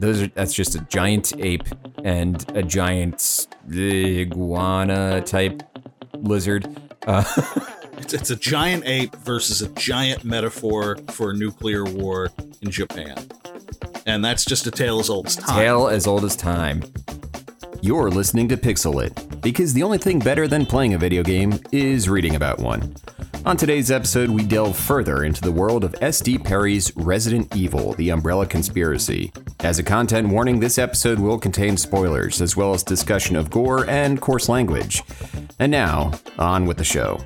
those are that's just a giant ape and a giant iguana type lizard. Uh, It's, it's a giant ape versus a giant metaphor for nuclear war in Japan. And that's just a tale as old as time. tale as old as time. You're listening to Pixel It, because the only thing better than playing a video game is reading about one. On today's episode, we delve further into the world of S.D. Perry's Resident Evil The Umbrella Conspiracy. As a content warning, this episode will contain spoilers, as well as discussion of gore and coarse language. And now, on with the show.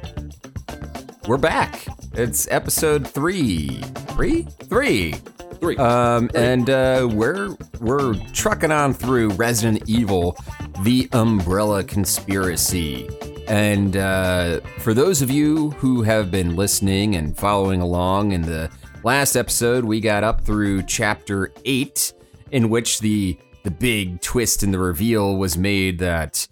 We're back. It's episode three. Three? Three. Three. Um, and uh, we're we're trucking on through Resident Evil, the Umbrella Conspiracy. And uh, for those of you who have been listening and following along, in the last episode we got up through chapter eight, in which the the big twist in the reveal was made that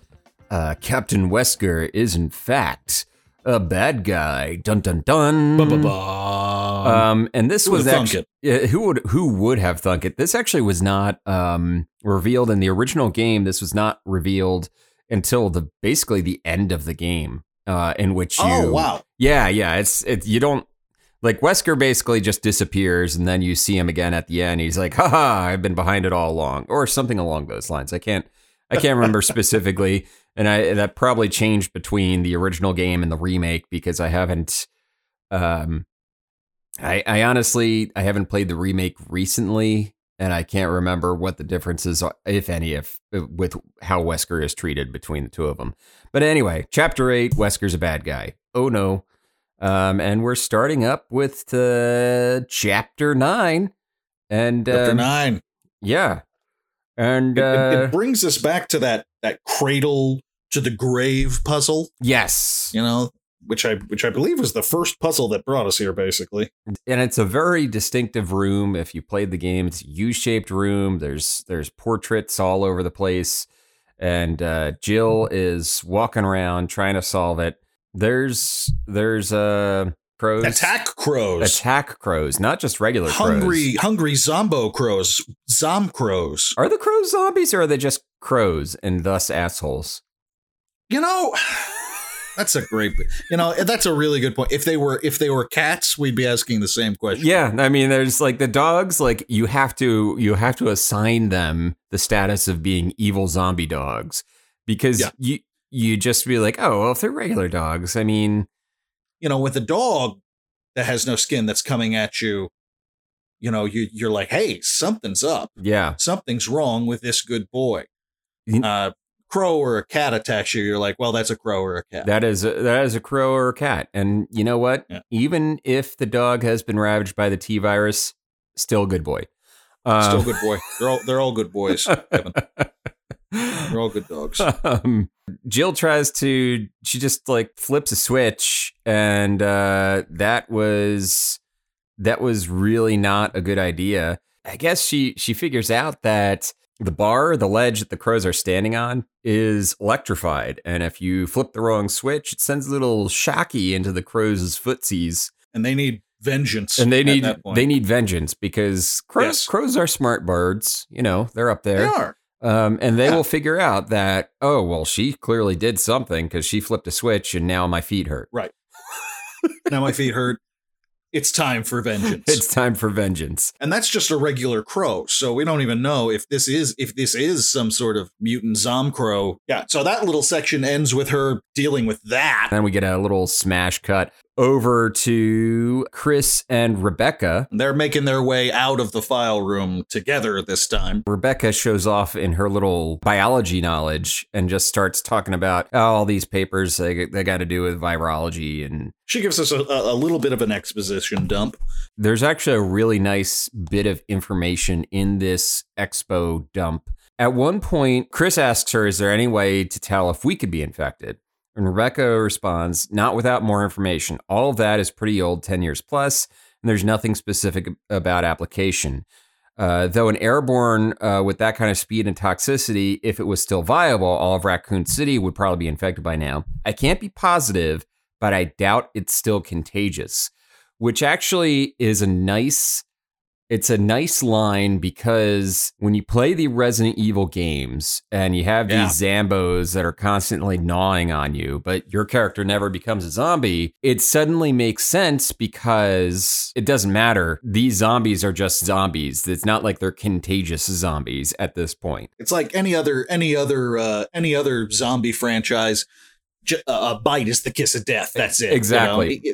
uh, Captain Wesker is in fact a bad guy. Dun dun dun. Um, and this Who was actually yeah, who would who would have thunk it? This actually was not um, revealed in the original game. This was not revealed until the basically the end of the game, uh, in which you. oh, wow. Yeah, yeah. It's it. You don't like Wesker basically just disappears, and then you see him again at the end. He's like, "Haha, I've been behind it all along," or something along those lines. I can't. I can't remember specifically, and I that probably changed between the original game and the remake because I haven't. Um, I, I honestly I haven't played the remake recently, and I can't remember what the differences are, if any, if with how Wesker is treated between the two of them. But anyway, chapter eight, Wesker's a bad guy. Oh no. Um, and we're starting up with uh, chapter nine, and Chapter um, nine. yeah, and It, uh, it brings us back to that that cradle to the grave puzzle, yes, you know, which I which I believe was the first puzzle that brought us here, basically. and it's a very distinctive room. If you played the game, it's a U-shaped room. There's there's portraits all over the place, and uh, Jill is walking around trying to solve it. There's there's uh crows Attack crows. attack crows, not just regular hungry, crows. hungry zombo crows. Zom crows. Are the crows zombies or are they just crows and thus assholes? You know, that's a great. You know, that's a really good point. If they were if they were cats, we'd be asking the same question. Yeah, I mean, there's like the dogs. Like you have to you have to assign them the status of being evil zombie dogs because Yeah. you you just be like, oh, well, if they're regular dogs, I mean, You know, with a dog that has no skin that's coming at you, you know, you you're like, hey, something's up. yeah, Something's wrong with this good boy. Uh, crow or a cat attacks you, you're like, well, that's a crow or a cat. that is a, that is a crow or a cat, and you know what? Yeah. Even if the dog has been ravaged by the T virus, still good boy. Um, Still good boy. They're all they're all good boys. They're all good dogs. um, Jill tries to she just like flips a switch and uh that was that was really not a good idea. I guess she she figures out that the bar, the ledge that the crows are standing on is electrified and if you flip the wrong switch, it sends a little shocky into the crows' footsies And they need vengeance. and they need they need vengeance because crows Yes. crows are smart birds, you know, they're up they there. are. Um, and they Yeah. will figure out that, oh, well, she clearly did something because she flipped a switch and now my feet hurt. Right. now my feet hurt. It's time for vengeance. It's time for vengeance. and that's just a regular crow. So we don't even know if this is if this is some sort of mutant zom crow. Yeah. So that little section ends with her dealing with that. Then we get a little smash cut over to Chris and Rebecca. They're making their way out of the file room together this time. Rebecca shows off in her little biology knowledge and just starts talking about oh, all these papers they, they got to do with virology. And She gives us a, a little bit of an exposition dump. there's actually a really nice bit of information in this expo dump. At one point, Chris asks her, Is there any way to tell if we could be infected? And Rebecca responds, Not without more information. All of that is pretty old, 10 years plus, and there's nothing specific about application. Uh, though an airborne uh, with that kind of speed and toxicity, if it was still viable, all of Raccoon City would probably be infected by now. I can't be positive, but I doubt it's still contagious, which actually is a nice it's a nice line because when you play the Resident Evil games and you have Yeah. these Zambos that are constantly gnawing on you, but your character never becomes a zombie, it suddenly makes sense because it doesn't matter. These zombies are just zombies. It's not like they're contagious zombies at this point. It's like any other any other uh, any other zombie franchise. J- uh, a bite is the kiss of death. That's it. you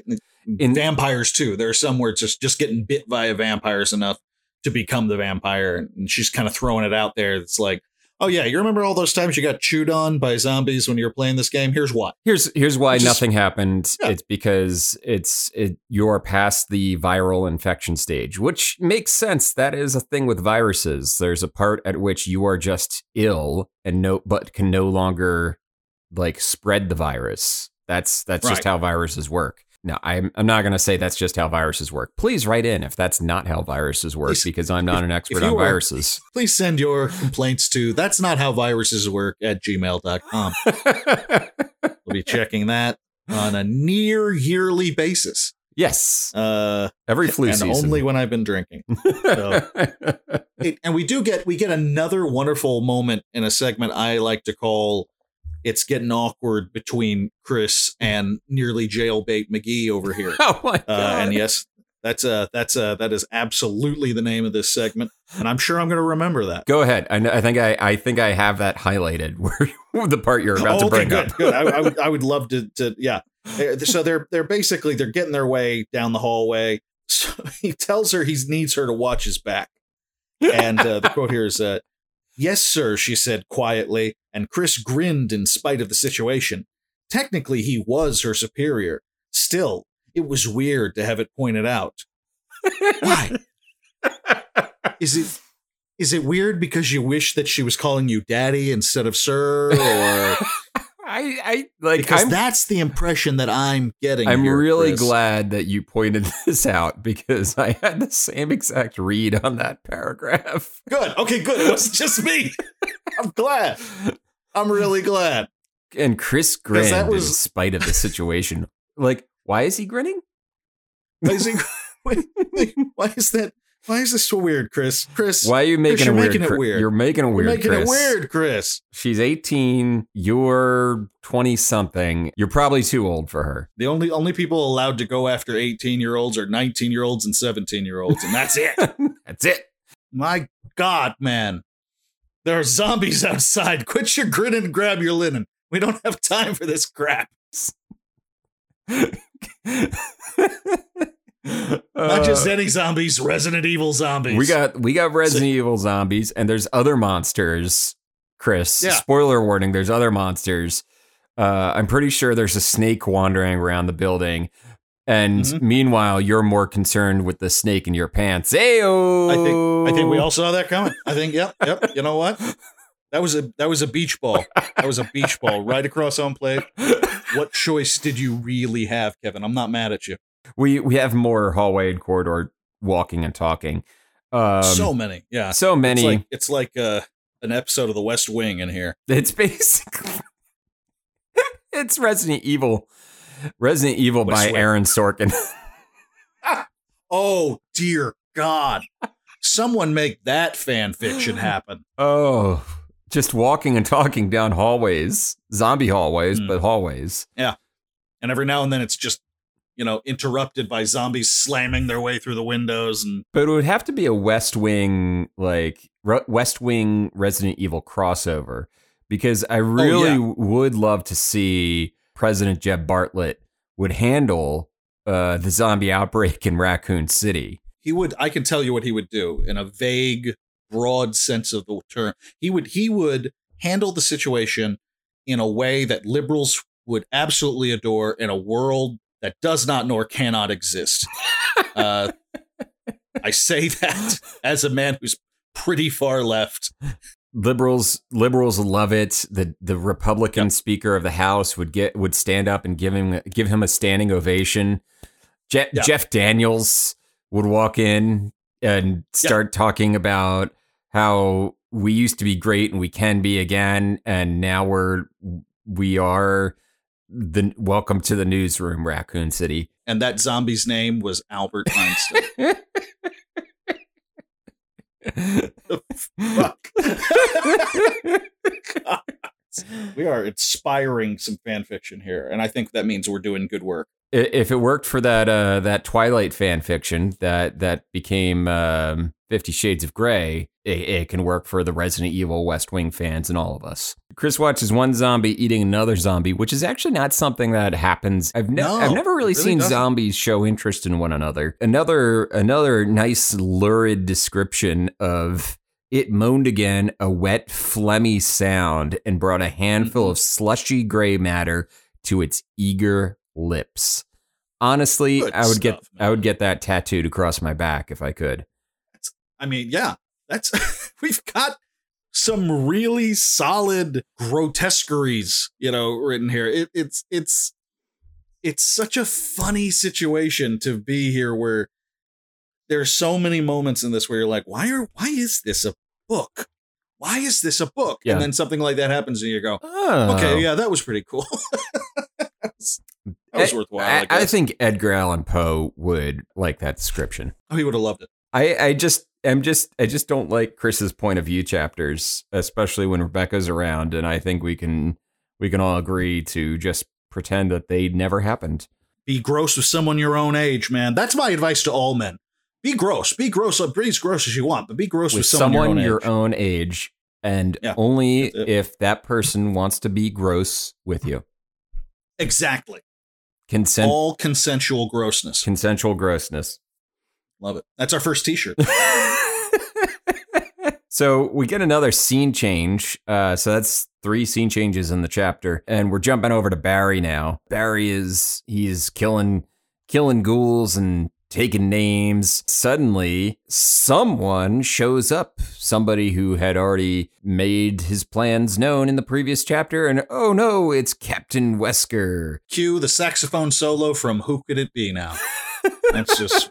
know? Exactly. It- it- In- vampires too. There are some where it's just just getting bit by a vampire is enough to become the vampire, and she's kind of throwing it out there. It's like, oh yeah, you remember all those times you got chewed on by zombies when you were playing this game? Here's why. Here's here's why nothing happened. Yeah. It's because it's it you're past the viral infection stage, which makes sense. That is a thing with viruses. There's a part at which you are just ill and no but can no longer like spread the virus. That's that's just how viruses work. No, I'm I'm not going to say that's just how viruses work. Please write in if that's not how viruses work Please, because I'm not an expert on were- viruses. Please send your complaints to that's not how viruses work at gmail.com. We'll be checking that on a near yearly basis. yes, Uh, every flu and season. only when I've been drinking. It, and we do get we get another wonderful moment in a segment I like to call "It's Getting Awkward" between Chris and nearly jailbait McGee over here. oh my god! Uh, and yes, that's a that's a that is absolutely the name of this segment, and I'm sure I'm going to remember that. Go ahead. I, I think I, I think I have that highlighted where the part you're about Oh, to bring good, up. good. I, I would I would love to to yeah. So they're they're basically they're getting their way down the hallway. So he tells her he needs her to watch his back, and uh, the quote here is, uh, "Yes, sir," she said quietly, and Chris grinned in spite of the situation. Technically, he was her superior. Still, it was weird to have it pointed out. Why? Is it is it weird because you wish that she was calling you daddy instead of sir, or I, I like. because I'm, that's the impression that I'm getting. I'm here, really Chris. glad that you pointed this out because I had the same exact read on that paragraph. Good. Okay, good. It wasn't just me. I'm glad. I'm really glad. And Chris grinned that in spite of the situation. Like, why is he grinning? Why is, he, wait, wait, why is that? Why is this so weird, Chris? Chris, Why are you making you're it weird? making it weird. You're making it weird. you're making Chris. it weird, Chris. She's 18. You're 20 something. You're probably too old for her. The only only people allowed to go after 18 year olds are 19 year olds and 17 year olds, and that's it. That's it. My God, man. There are zombies outside. Quit your grinning and grab your linen. We don't have time for this crap. Not just Uh, any zombies, Resident Evil zombies. we got we got Resident Evil zombies, and there's other monsters. Chris, Yeah. spoiler warning: there's other monsters. Uh, I'm pretty sure there's a snake wandering around the building, and Mhm. meanwhile, you're more concerned with the snake in your pants. Ayo! I think I think we all saw that coming. I think yep, yep. You know what? That was a that was a beach ball. That was a beach ball right across home plate. What choice did you really have, Kevin? I'm not mad at you. We we have more hallway and corridor walking and talking. Um, so many, yeah. so many. It's like it's like uh, an episode of The West Wing in here. It's basically it's Resident Evil. Resident Evil West by Wing. Aaron Sorkin. Oh dear God! Someone make that fan fiction happen. oh, just walking and talking down hallways, zombie hallways, Hmm. but hallways. Yeah, and every now and then, it's just you know interrupted by zombies slamming their way through the windows and But it would have to be a West Wing like West Wing Resident Evil crossover because I really yeah. would love to see President Jed Bartlet would handle uh, the zombie outbreak in Raccoon City. he would i can tell you what he would do in a vague broad sense of the term he would he would handle the situation in a way that liberals would absolutely adore in a world that does not nor cannot exist. Uh, i say that as a man who's pretty far left. Liberals liberals love it. The the republican speaker of the house would get would stand up and give him give him a standing ovation. Je- Yeah. jeff daniels would walk in and start talking about how we used to be great and we can be again and now we're we are the welcome to the newsroom raccoon city and that zombie's name was albert einstein Fuck. we are inspiring some fan fiction here, and I think that means we're doing good work. if it worked for that uh, that Twilight fan fiction that that became um, Fifty Shades of Grey, it, it, can work for the Resident Evil West Wing fans and all of us. Chris watches one zombie eating another zombie, which is actually not something that happens. I've, ne- no, I've never really, really seen doesn't. zombies show interest in one another. Another another nice lurid description of it moaned again, a wet, phlegmy sound, and brought a handful mm-hmm. of slushy gray matter to its eager lips. Honestly, Good I would stuff, get man. I would get that tattooed across my back if I could. I mean, yeah, that's we've got some really solid grotesqueries, you know, written here. It, it's it's it's such a funny situation to be here where there are so many moments in this where you're like, why are why is this a book? Why is this a book? Yeah. And then something like that happens and you go, oh. okay, yeah, that was pretty cool. that was, that was worthwhile. I, I, I, think Edgar Allan Poe would like that description. Oh, he would have loved it. I, I just I'm just I just don't like Chris's point of view chapters, especially when Rebecca's around, and I think we can we can all agree to just pretend that they never happened. Be gross with someone your own age, man. That's my advice to all men be gross. Be gross. Uh, be as gross as you want, but be gross with, with someone, someone your, own, your own age, and yeah. only if that person wants to be gross with you. Exactly. Consent. All consensual grossness. Consensual grossness. Love it. That's our first T-shirt. so we get another scene change. Uh, so that's three scene changes in the chapter, and we're jumping over to Barry now. Barry is he's killing killing ghouls and taking names. Suddenly, someone shows up, somebody who had already made his plans known in the previous chapter, and oh no, it's Captain Wesker. Cue the saxophone solo from Who Could It Be Now? That's just.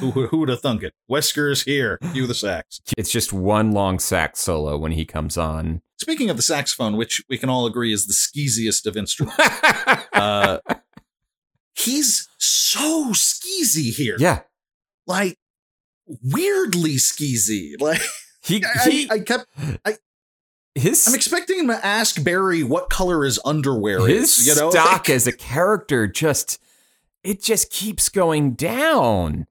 Who, who would have thunk it? Wesker's here. Cue the sax. It's just one long sax solo when he comes on. Speaking of the saxophone, which we can all agree is the skeeziest of instruments, uh, he's so skeezy here. Yeah. Like weirdly skeezy. Like he, he I, I kept I his I'm expecting him to ask Barry what color his underwear his is. You know, stock like, as a character just it just keeps going down.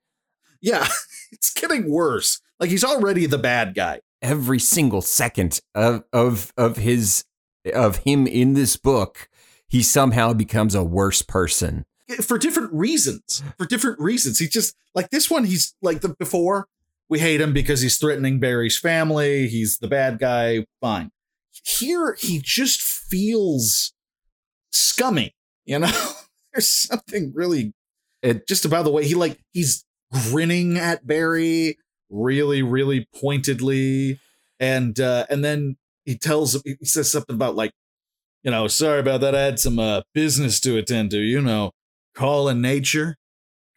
Yeah, it's getting worse. Like he's already the bad guy. Every single second of of of his of him in this book, he somehow becomes a worse person eh, for different reasons. For different reasons. He just like this one. He's like the before. We hate him because he's threatening Barry's family. He's the bad guy. Fine. Here, he just feels scummy. You know, there's something really it, just about the way he like he's grinning at Barry really, really pointedly, and uh, and then he tells he says something about like you know, sorry about that. I had some uh, business to attend to. You know, calling nature,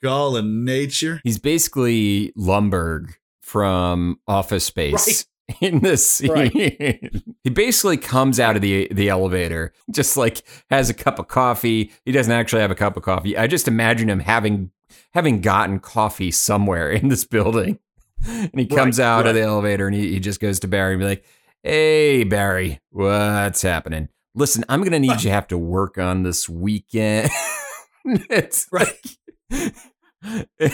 calling nature. He's basically Lumbergh from Office Space. Right. In this scene, right. he basically comes out of the the elevator, just like has a cup of coffee. He doesn't actually have a cup of coffee. I just imagine him having having gotten coffee somewhere in this building, and he comes right, out of the elevator and he, he just goes to Barry and be like, "Hey, Barry, what's happening? Listen, I'm gonna need you to have to work on this weekend." it's right. Like,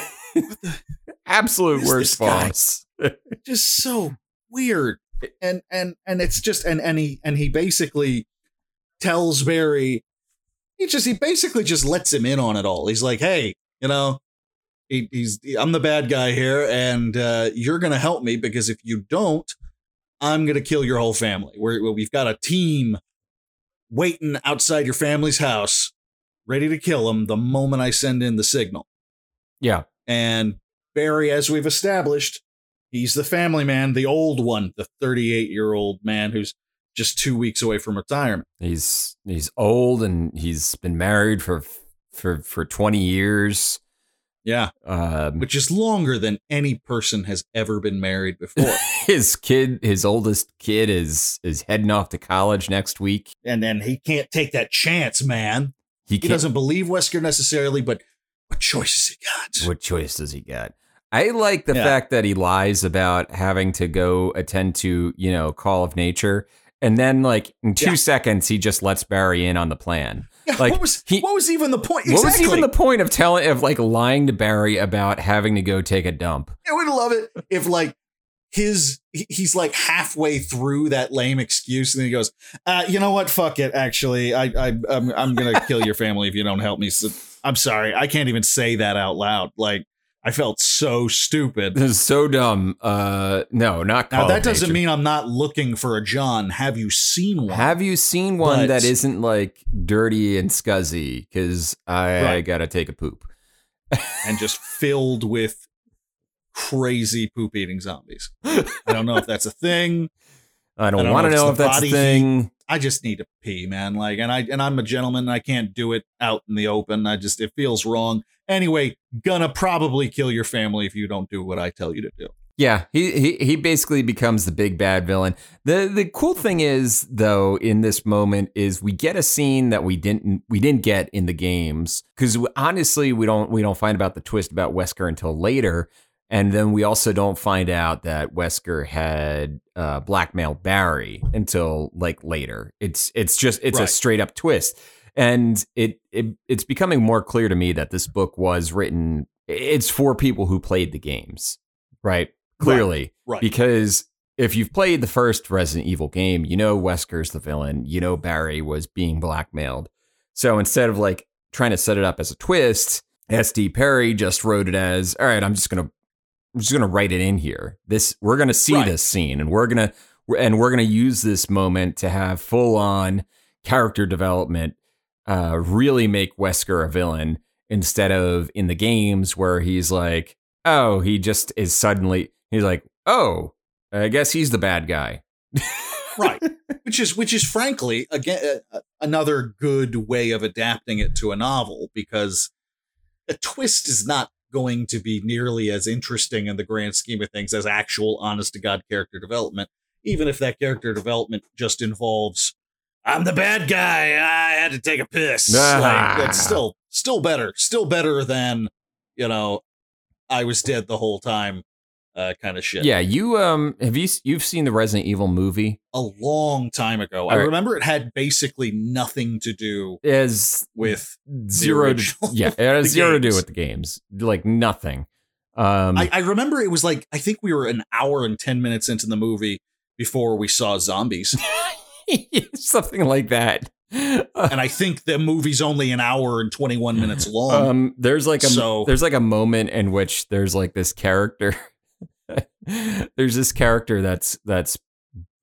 absolute worst boss. just so weird. And and and it's just and and he and he basically tells Barry he just he basically just lets him in on it all. He's like, "Hey, you know, he, he's I'm the bad guy here, and uh, you're gonna help me because if you don't, I'm gonna kill your whole family. We're, we've got a team waiting outside your family's house ready to kill him the moment I send in the signal. Yeah. And Barry, as we've established, he's the family man, the old one, the 38 year old man who's just two weeks away from retirement. He's he's old and he's been married for for for 20 years. Yeah. Um, Which is longer than any person has ever been married before. his kid, his oldest kid is is heading off to college next week. And then he can't take that chance, man. He, he doesn't believe Wesker necessarily, but what choice choices he got? What choice does he got? I like the Yeah. fact that he lies about having to go attend to, you know, Call of Nature. And then, like, in two Yeah. seconds, he just lets Barry in on the plan. Like, what was he- what was even the point? What was even the point of telling, of like lying to Barry about having to go take a dump? I would love it if like his he's like halfway through that lame excuse and then he goes, Uh, you know what? Fuck it. Actually, I, I I'm I'm gonna kill your family if you don't help me. So, I'm sorry, I can't even say that out loud. Like I felt so stupid. This is so dumb. Uh, no, not Call Now that doesn't Nature. mean I'm not looking for a John. Have you seen one? Have you seen one But- that isn't like dirty and scuzzy? Because I Right. gotta take a poop. and just filled with crazy poop eating zombies. I don't know if that's a thing. I don't, don't want to know if know if that's a thing. I just need to pee, man. Like, and I and I'm a gentleman. I can't do it out in the open. I just it feels wrong. Anyway, gonna probably kill your family if you don't do what I tell you to do. Yeah, he, he he basically becomes the big bad villain. The the cool thing is though in this moment is we get a scene that we didn't we didn't get in the games cuz honestly we don't we don't find about the twist about Wesker until later and then we also don't find out that Wesker had uh, blackmailed Barry until like later. It's it's just it's a straight up twist. And it, it it's becoming more clear to me that this book was written it's for people who played the games, right? Clearly, Right. because if you've played the first Resident Evil game, you know Wesker's the villain. You know Barry was being blackmailed. So instead of like trying to set it up as a twist, SD Perry just wrote it as, all right, I'm just gonna I'm just gonna write it in here. This we're gonna see Right. this scene and we're gonna and we're gonna use this moment to have full on character development, uh, really make Wesker a villain instead of in the games where he's like, oh, he just is suddenly he's like, oh, I guess he's the bad guy. right which is which is frankly again another good way of adapting it to a novel because a twist is not going to be nearly as interesting in the grand scheme of things as actual honest to god character development even if that character development just involves i'm the bad guy i had to take a piss Ah. like, that's still still better still better than you know i was dead the whole time uh, kind of shit Yeah, you um have you you've seen the Resident Evil movie? a long time ago. I All right. remember it had basically nothing to do As with. zero to, yeah, it has zero to do games. with the games. Like nothing. Um I, I remember it was like I think we were an hour and ten minutes into the movie before we saw zombies, something like that. and I think the movie's only an hour and twenty one minutes long. Um, there's like a So- there's like a moment in which there's like this character. there's this character that's that's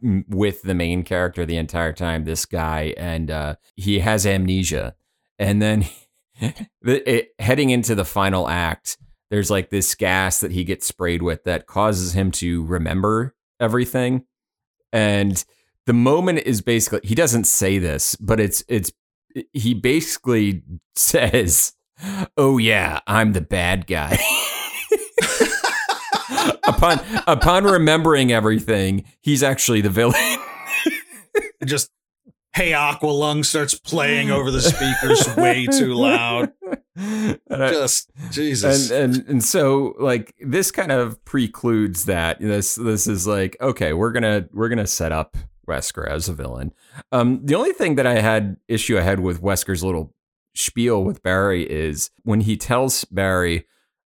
with the main character the entire time. This guy, and uh, he has amnesia, and then the, it, heading into the final act, there's like this gas that he gets sprayed with that causes him to remember everything, and the moment is basically he doesn't say this, but it's it's he basically says, "Oh yeah, I'm the bad guy." Upon upon remembering everything, he's actually the villain. just Hey Aqualung starts playing over the speakers way too loud. And I- Just Jesus. and and and so like this kind of precludes that this this is like okay we're gonna we're gonna set up Wesker as a villain. Um, the only thing that I had issue I had with Wesker's little spiel with Barry is when he tells Barry,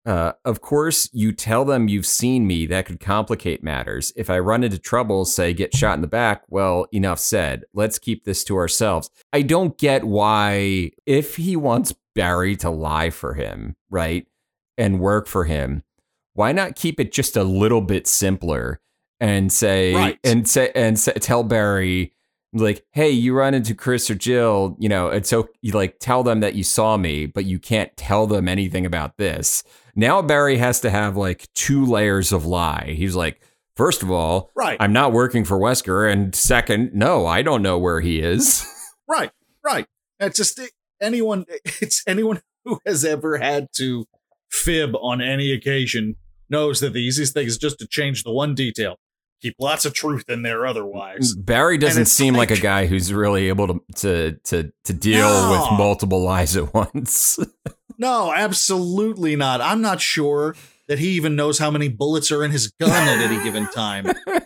uh, "Of course, you tell them you've seen me. That could complicate matters. If I run into trouble, say get shot in the back, well, enough said. Let's keep this to ourselves." I don't get why if he wants Barry to lie for him, right, and work for him, why not keep it just a little bit simpler and say Right. and say and say, tell Barry like, hey, you run into Chris or Jill, you know, it's so you like tell them that you saw me, but you can't tell them anything about this. Now Barry has to have like two layers of lie. He's like, first of all, right. I'm not working for Wesker, and second, no, I don't know where he is. Right, right. It's just anyone. It's anyone who has ever had to fib on any occasion knows that the easiest thing is just to change the one detail. Keep lots of truth in there. Otherwise, Barry doesn't seem like, like- a guy who's really able to to to, to deal No. with multiple lies at once. No, absolutely not. I'm not sure that he even knows how many bullets are in his gun at any given time.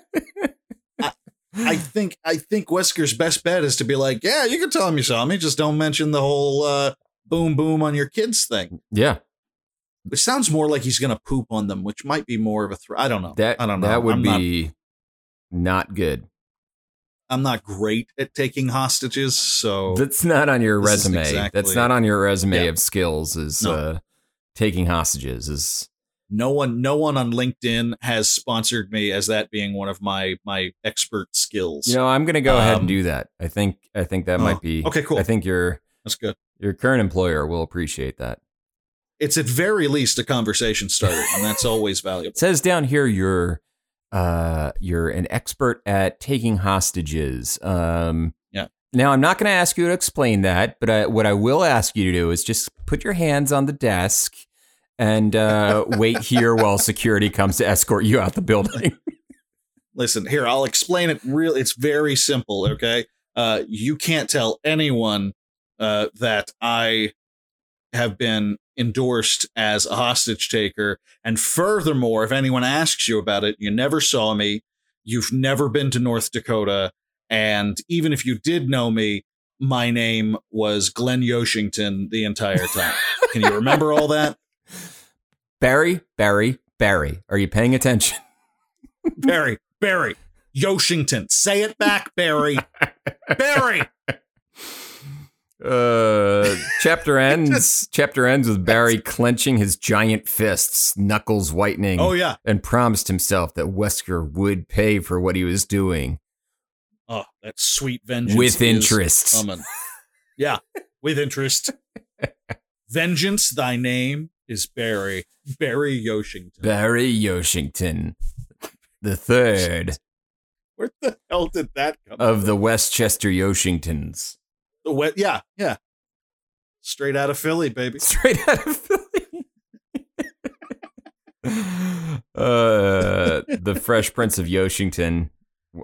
I think I think Wesker's best bet is to be like, yeah, you can tell him you saw me, just don't mention the whole uh, boom boom on your kids thing. yeah, Which sounds more like he's gonna poop on them, which might be more of a threat. I don't know. that I don't know. that would I'm not- be not good. I'm not great at taking hostages, so That's not on your resume. exactly- That's not on your resume Yeah. of skills. Is No. uh, taking hostages is no one no one on LinkedIn has sponsored me as that being one of my my expert skills. you know I'm gonna go ahead Um, and do that. I think I think that oh, might be okay, cool. I think your That's good. your current employer will appreciate that. It's at very least a conversation starter, and that's always valuable. It says down here you're uh you're an expert at taking hostages. Um Yeah. Now I'm not going to ask you to explain that, but I, what I will ask you to do is just put your hands on the desk and uh, wait here while security comes to escort you out the building. Listen, here, I'll explain it real it's very simple, okay? Uh you can't tell anyone uh that I have been endorsed as a hostage taker. And furthermore, if anyone asks you about it, you never saw me, you've never been to North Dakota, and even if you did know me, my name was Glenn Yoshington the entire time. Can you remember all that? Barry, Barry, Barry, are you paying attention? Barry, Barry, Yoshington. Say it back, Barry. Barry. Uh, chapter ends. chapter ends with Barry clenching his giant fists, knuckles whitening, Oh yeah. and promised himself that Wesker would pay for what he was doing Oh, that sweet vengeance with interest. coming. Yeah, with interest. vengeance, thy name is Barry. Barry Yoshington. Barry Yoshington, the third Where the hell did that come of the Westchester Yoshingtons. The wet, yeah, yeah. Straight out of Philly, baby. Straight out of Philly. uh, the Fresh Prince of Yoshington,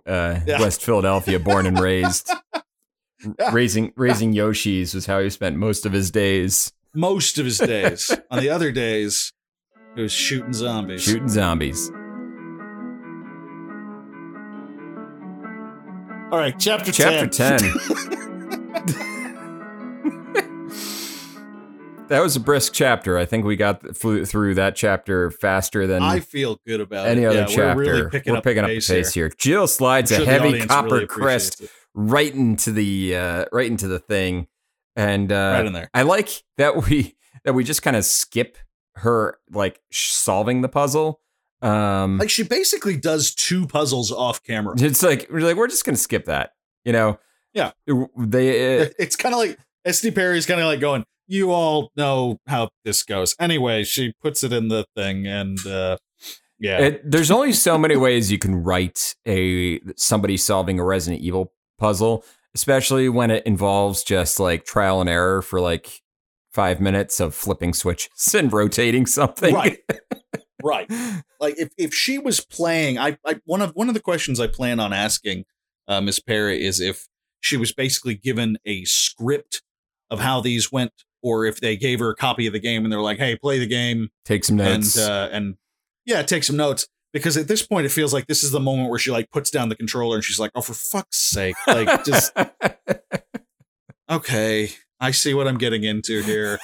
uh, Yeah. West Philadelphia, born and raised. Yeah. Raising raising Yoshis was how he spent most of his days Most of his days. On the other days, it was shooting zombies. shooting zombies. All right, chapter, Chapter 10. 10. That was a brisk chapter. I think we got through that chapter faster than I feel good about any it. other yeah, chapter. We're really picking We're up picking the up pace the pace here. here. Jill slides I'm a heavy copper really crest it. right into the uh, right into the thing, and uh, Right in there. I like that we that we just kind of skip her like solving the puzzle. Um, Like she basically does two puzzles off camera. it's like we're like we're just gonna skip that, you know? Yeah. They. uh, It's kind of like SD Perry's kind of like going, "You all know how this goes." Anyway, she puts it in the thing, and uh, yeah, It, there's only so many ways you can write a somebody solving a Resident Evil puzzle, especially when it involves just like trial and error for like five minutes of flipping switches and rotating something. right, right. Like if if she was playing, I, I one of one of the questions I plan on asking uh, Miss Perry is if she was basically given a script of how these went, or if they gave her a copy of the game and they're like, "Hey, play the game," Take some notes. and uh, and yeah, take some notes because at this point it feels like this is the moment where she like puts down the controller and she's like, "Oh, for fuck's sake!" Like just okay, I see what I'm getting into here.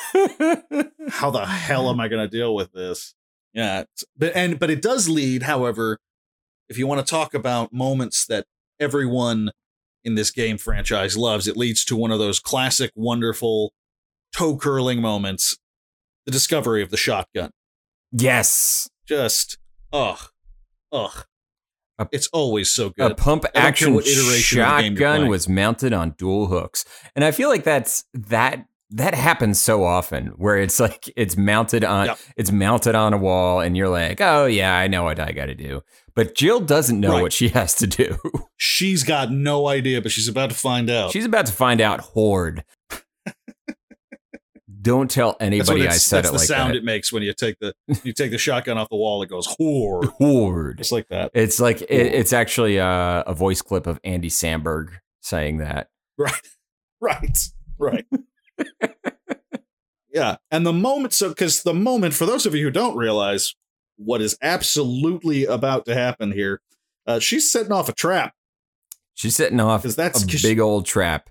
How the hell am I going to deal with this? Yeah, but and but it does lead, however, if you want to talk about moments that everyone in this game franchise loves, it leads to one of those classic, wonderful, toe curling moments: the discovery of the shotgun yes. just ugh ugh A- it's always so good. A pump I don't care action what iteration of the game you're shotgun was mounted on dual hooks. And I feel like that's that that happens so often where it's like it's mounted on Yep. it's mounted on a wall and you're like, "Oh yeah, I know what I got to do." But Jill doesn't know Right. what she has to do. she's got no idea but she's about to find out She's about to find out horde. Don't tell anybody I said that's it the like sound that. it makes when you take the you take the shotgun off the wall it goes whore horde. just like that It's like it, it's actually a, a voice clip of Andy Samberg saying that. right right right yeah and the moment so because the moment for those of you who don't realize what is absolutely about to happen here. Uh, she's setting off a trap She's setting off 'Cause that's- a big old trap.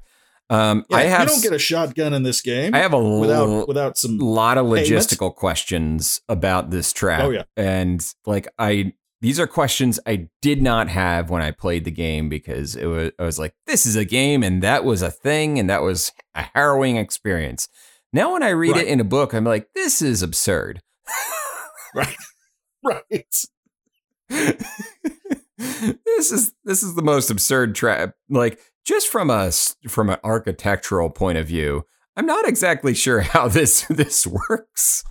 Um, Yeah, I have you don't get a shotgun in this game I have a without l- without some. lot of logistical questions about this trap. Oh, yeah. and like I, these are questions I did not have when I played the game because it was I was like, this is a game, and that was a thing, and that was a harrowing experience. Now, when I read Right. it in a book, I'm like, this is absurd. Right. Right. this is this is the most absurd trap. Like just from a from an architectural point of view, I'm not exactly sure how this this works.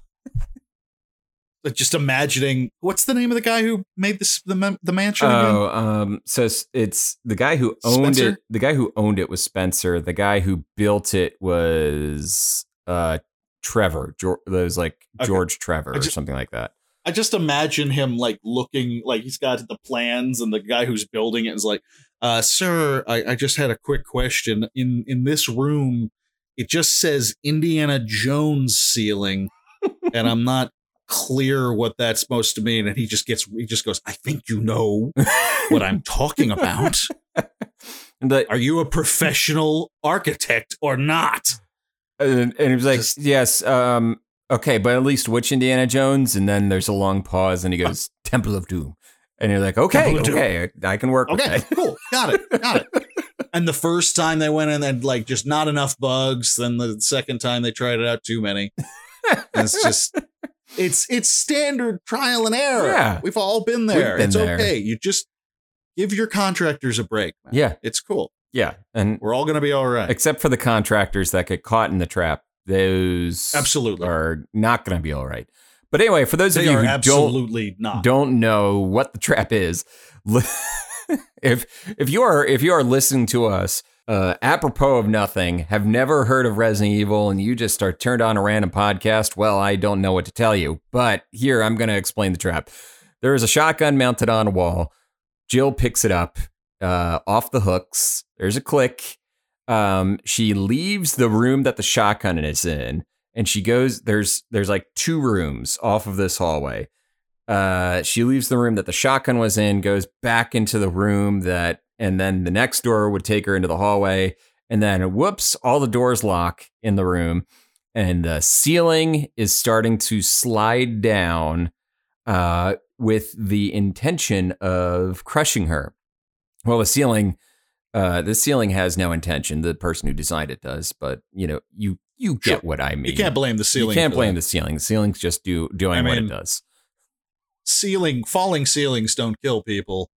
But just imagining what's the name of the guy who made this the the mansion again? Oh, um, so it's, the guy who owned Spencer? it. The guy who owned it was Spencer. The guy who built it was uh Trevor. George, was like Okay. George Trevor I or something like that. I just imagine him like looking like he's got the plans, and the guy who's building it is like, uh, "Sir, I, I just had a quick question. In in this room, it just says Indiana Jones ceiling, and I'm not clear what that's supposed to mean." And he just gets he just goes, "I think you know what I'm talking about. And Are you a professional architect or not?" and, and he was like, Just- "Yes, um, okay, but at least which Indiana Jones?" And then there's a long pause, and he goes, "Temple of Doom," and you're like, "Okay, Temple of Doom. okay, I, I can work Okay, with that." cool. Got it. Got it. And the first time they went in and like just not enough bugs. Then the second time they tried it out, too many. It's just it's it's standard trial and error. Yeah. We've all been there. been it's there. okay. You just give your contractors a break. Man. Yeah, It's cool. yeah, and We're all gonna be all right. except for the contractors that get caught in the trap, those Absolutely. are not going to be all right. But anyway, for those of you who don't absolutely not. don't know what the trap is, if if you are if you are listening to us uh, apropos of nothing, have never heard of Resident Evil, and you just are turned on a random podcast, well, I don't know what to tell you. But here, I'm going to explain the trap. There is a shotgun mounted on a wall. Jill picks it up uh, off the hooks. There's a click. Um, she leaves the room that the shotgun is in, and she goes. There's there's like two rooms off of this hallway. Uh, she leaves the room that the shotgun was in, goes back into the room that, and then the next door would take her into the hallway, and then whoops, all the doors lock in the room, and the ceiling is starting to slide down, uh, with the intention of crushing her. Well, the ceiling, uh, the ceiling has no intention. The person who designed it does, but you know, you you get Sure. what I mean. you can't blame the ceiling. You can't blame that. the ceiling. The ceiling's just do doing I what it does. ceiling. Falling ceilings don't kill people.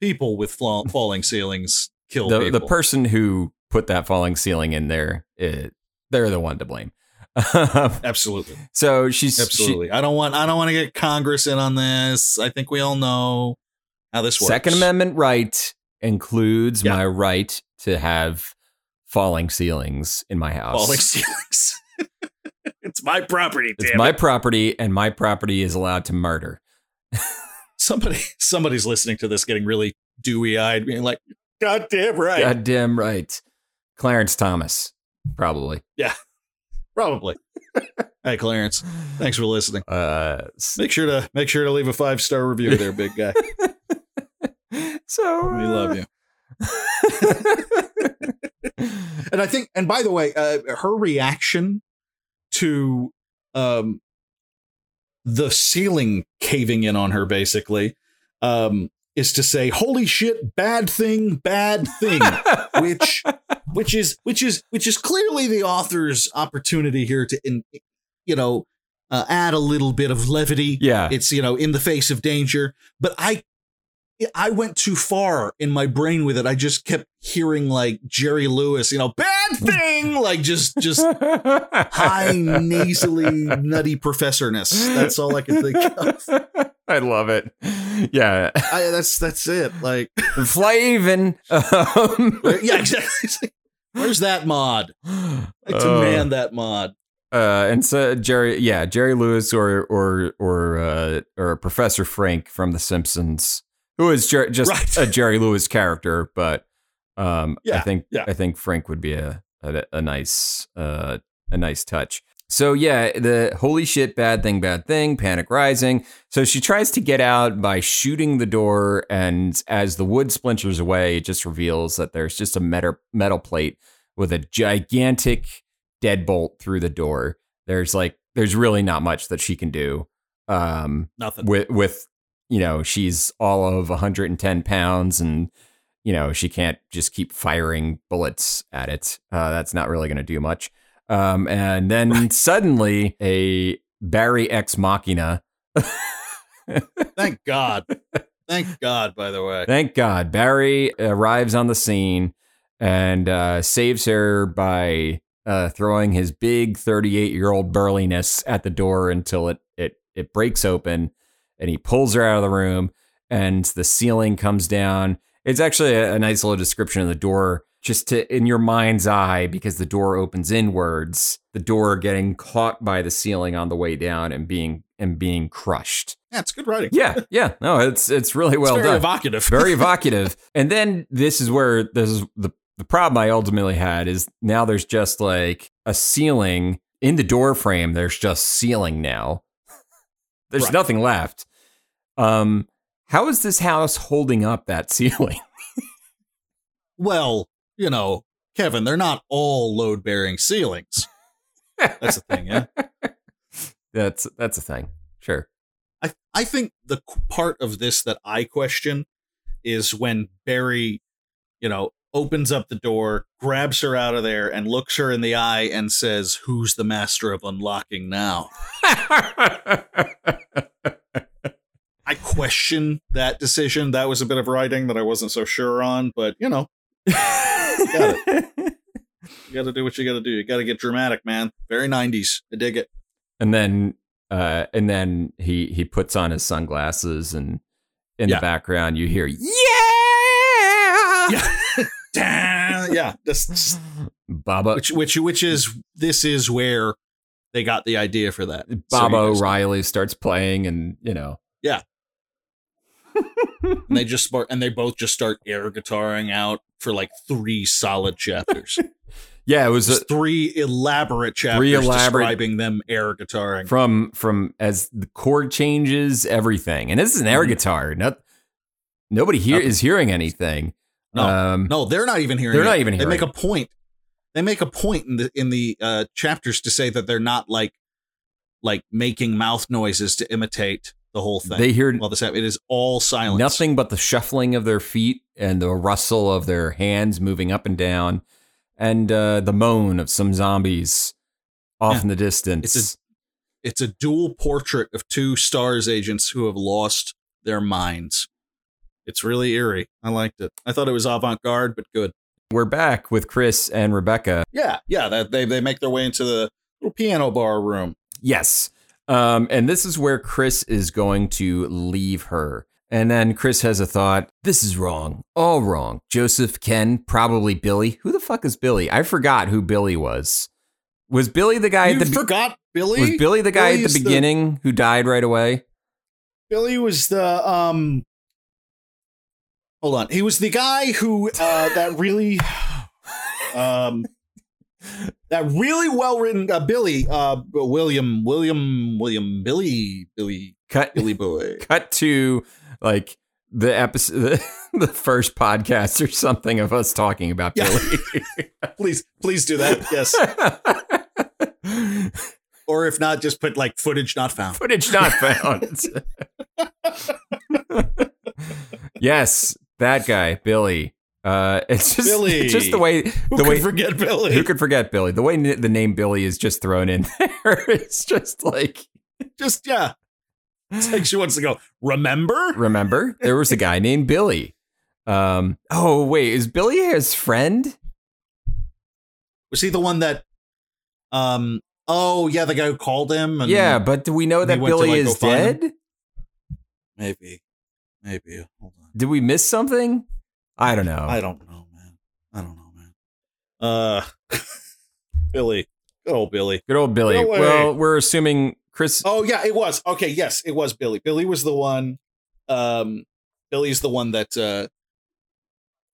People with flaw- falling ceilings kill The people. the person who put that falling ceiling in there, it, they're the one to blame. Absolutely. so she's she- Absolutely. I don't want I don't want to get Congress in on this. I think we all know how this works. Second Amendment right includes Yeah. my right to have falling ceilings in my house. Falling ceilings. it's my property, it's my it. property, and my property is allowed to murder. Somebody somebody's listening to this getting really dewy eyed, being like, God damn right. God damn right, Clarence Thomas, probably. Yeah, probably. hey Clarence. Thanks for listening. Uh, Make sure to make sure to leave a five star review there, big guy. so We love you. and I think, and by the way, uh, her reaction to um, the ceiling caving in on her, basically, um, is to say, "Holy shit, bad thing, bad thing," which, which is, which is, which is clearly the author's opportunity here to, in, you know, uh, add a little bit of levity. Yeah, it's you know in the face of danger. But i i went too far in my brain with it. I just kept hearing like jerry lewis you know bad thing! Like just just high nasally nutty professorness. That's all i can think of. I love it. Yeah, I, that's that's it like Flavin. Um, yeah exactly. Where's that mod? I uh, demand that mod. uh, and so Jerry, yeah, Jerry Lewis or or or uh, or Professor Frink from The Simpsons, who is Jer- just Right. a Jerry Lewis character, but um, I think yeah. I think Frink would be a a, a nice uh, a nice touch. So yeah, the holy shit, bad thing, bad thing, panic rising. So she tries to get out by shooting the door, and as the wood splinters away, it just reveals that there's just a metal metal plate with a gigantic deadbolt through the door. There's like there's really not much that she can do. Um, Nothing. with with you know she's all of 110 pounds and you know she can't just keep firing bullets at it. Uh, that's not really going to do much. Um, and then suddenly a barry ex machina Thank God. Thank God, by the way. thank god. Barry arrives on the scene and uh, saves her by uh, throwing his big 38 year old burliness at the door until it it it breaks open and he pulls her out of the room and the ceiling comes down it's actually a, a nice little description of the door just to in your mind's eye because the door opens inwards the door getting caught by the ceiling on the way down and being and being crushed Yeah, it's good writing. yeah yeah no it's it's really well it's very done evocative. very evocative. And then this is where this is the the problem I ultimately had is now there's just like a ceiling in the door frame. There's just ceiling now. There's Right. nothing left. Um, how is this house holding up that ceiling? well, you know, Kevin, they're not all load bearing ceilings. That's the thing, yeah. that's that's a thing. Sure. I, I think the part of this that I question is when Barry, you know, opens up the door, grabs her out of there, and looks her in the eye and says, Who's the master of unlocking now? I question that decision. That was a bit of writing that I wasn't so sure on, but you know, you got to do what you got to do. You got to get dramatic, man. Very 90s. I dig it. and then uh and then he he puts on his sunglasses and in Yeah. the background you hear yeah Yeah. Yeah. Just, just- Baba which, which, which is, this is where they got the idea for that. So Baba you O'Riley starts playing and you know yeah. and they just start, and they both just start air guitaring out for like three solid chapters. yeah it was a, three elaborate chapters Three elaborate- describing them air guitaring. from from as the chord changes everything and this is an air Mhm. guitar not nobody here Nothing. is hearing anything No. um No, they're not even hearing. They're it. not even hearing. They make hearing a point. They make a point in the in the uh, chapters to say that they're not like like making mouth noises to imitate the whole thing. they hear well, this it is all silence. nothing but the shuffling of their feet and the rustle of their hands moving up and down and uh the moan of some zombies off Yeah. in the distance It's a, It's a dual portrait of two stars agents who have lost their minds. It's really eerie. I liked it. I thought it was avant garde, but good. we're back with Chris and Rebecca Yeah, yeah. That they they make their way into the little piano bar room. Yes. Um, and this is where Chris is going to leave her. And then Chris has a thought. This is wrong. All wrong. Joseph, Ken, probably Billy. Who the fuck is Billy? I forgot who Billy was. Was Billy the guy you at the be- forgot Billy? was Billy the guy Billy at the beginning who died right away? Billy was the um. Hold on, he was the guy who uh that really um that really well written uh, Billy uh William William William Billy Billy Cut Billy boy. cut to like the episode the, the first podcast or something of us talking about Yeah. Billy. please please do that. Yes, or if not, just put like footage not found. Footage not found. yes, that guy, Billy. Uh, it's just Billy. it's just the way Who the could way forget Billy? who could forget Billy? The way n- the name Billy is just thrown in there. It's just like just yeah. It's like she wants to go. Remember? remember there was a guy named Billy. Um. Oh wait, is Billy his friend? Was he the one that? Um. Oh yeah, the guy who called him. And yeah, but do we know that went to, Billy like, is dead? maybe, maybe. Hold on. Did we miss something? I don't know. I don't know, man. I don't know, man. Uh, Billy, good old Billy. Good old Billy. Well, we're assuming Chris. Oh yeah, it was okay. Yes, it was Billy. Billy was the one. Um, Billy's the one that uh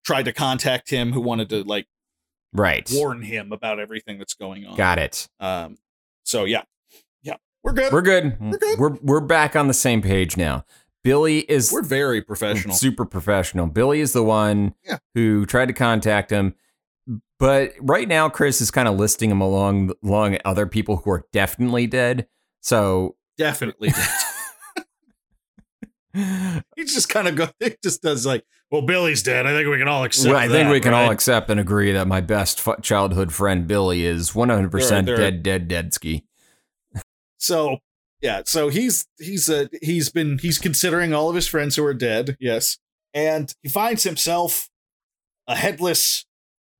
tried to contact him, who wanted to like right. warn him about everything that's going on. Got it. Um, So yeah, yeah, we're good. We're good. We're good. We're we're back on the same page now. Billy is We're very professional. super professional. Billy is the one Yeah. who tried to contact him, but right now Chris is kind of listing him along along other people who are definitely dead. So Definitely. Dead. he just kind of go. He just does like, well, Billy's dead. I think we can all accept. well, I think that, we can all accept and agree that my best fu- childhood friend Billy is 100% They're- they're- dead, dead, dead ski. So yeah, so he's he's a he's been he's considering all of his friends who are dead. Yes, and he finds himself a headless.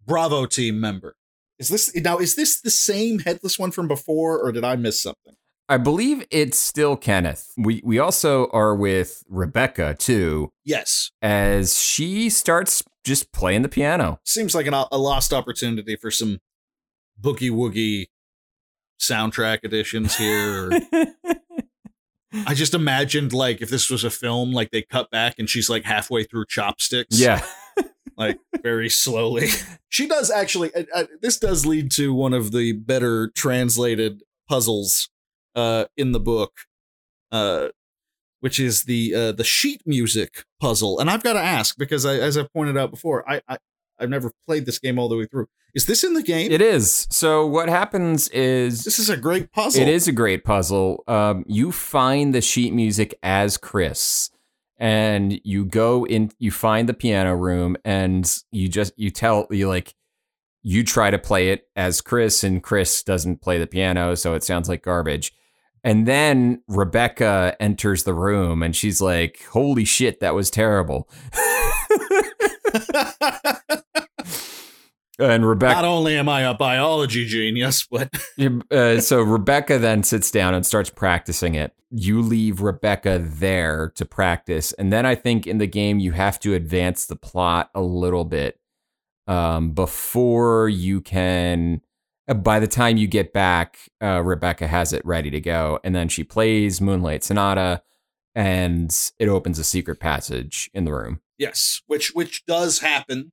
Bravo team member. Is this now? Is this the same headless one from before, or did I miss something? I believe it's still Kenneth. We we also are with Rebecca too, Yes, as she starts just playing the piano. seems like an, a lost opportunity for some boogie woogie soundtrack editions here. I just imagined like if this was a film, like they cut back and she's like halfway through chopsticks. yeah. like very slowly. she does actually. Uh, this does lead to one of the better translated puzzles uh, in the book, uh, which is the uh, the sheet music puzzle. And I've got to ask because, I, as I pointed out before, I, I I've never played this game all the way through. Is this in the game? It is. So what happens is this is a great puzzle. It is a great puzzle. Um, you find the sheet music as Chris, and you go in. You find the piano room, and you just you tell you like you try to play it as Chris, and Chris doesn't play the piano, so it sounds like garbage. And then Rebecca enters the room, and she's like, "Holy shit, that was terrible." and Rebecca Not only am I a biology genius, but uh, so Rebecca then sits down and starts practicing it. You leave Rebecca there to practice, and then I think in the game you have to advance the plot a little bit um, before you can. uh, By the time you get back, uh, Rebecca has it ready to go, and then she plays Moonlight Sonata, and it opens a secret passage in the room. Yes, which which does happen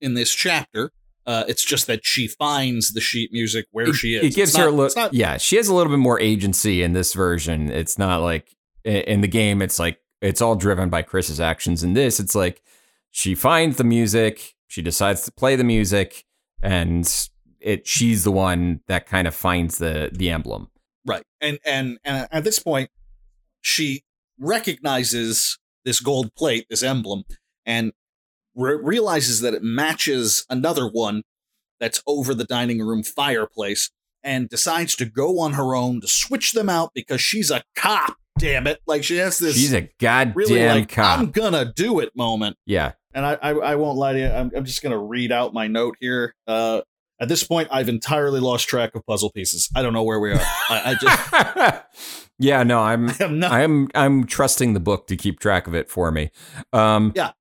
in this chapter. Uh, it's just that she finds the sheet music where it, she is. It gives It's her a not- it's little, not- yeah. She has a little bit more agency in this version. It's not like in the game. It's like it's all driven by Chris's actions. In this, it's like she finds the music, she decides to play the music, and it she's the one that kind of finds the the emblem. Right. And and and at this point, she recognizes this gold plate, this emblem, and re- realizes that it matches another one that's over the dining room fireplace, and decides to go on her own to switch them out because she's a cop. Damn it! Like she has this She's a goddamn really like cop. I'm gonna do it moment. yeah. And I, I, I won't lie to you. I'm, I'm just to read out my note here. Uh, at this point, I've entirely lost track of puzzle pieces. I don't know where we are. I, I just yeah, no, I'm I'm not. I'm I'm trusting the book to keep track of it for me. Um yeah,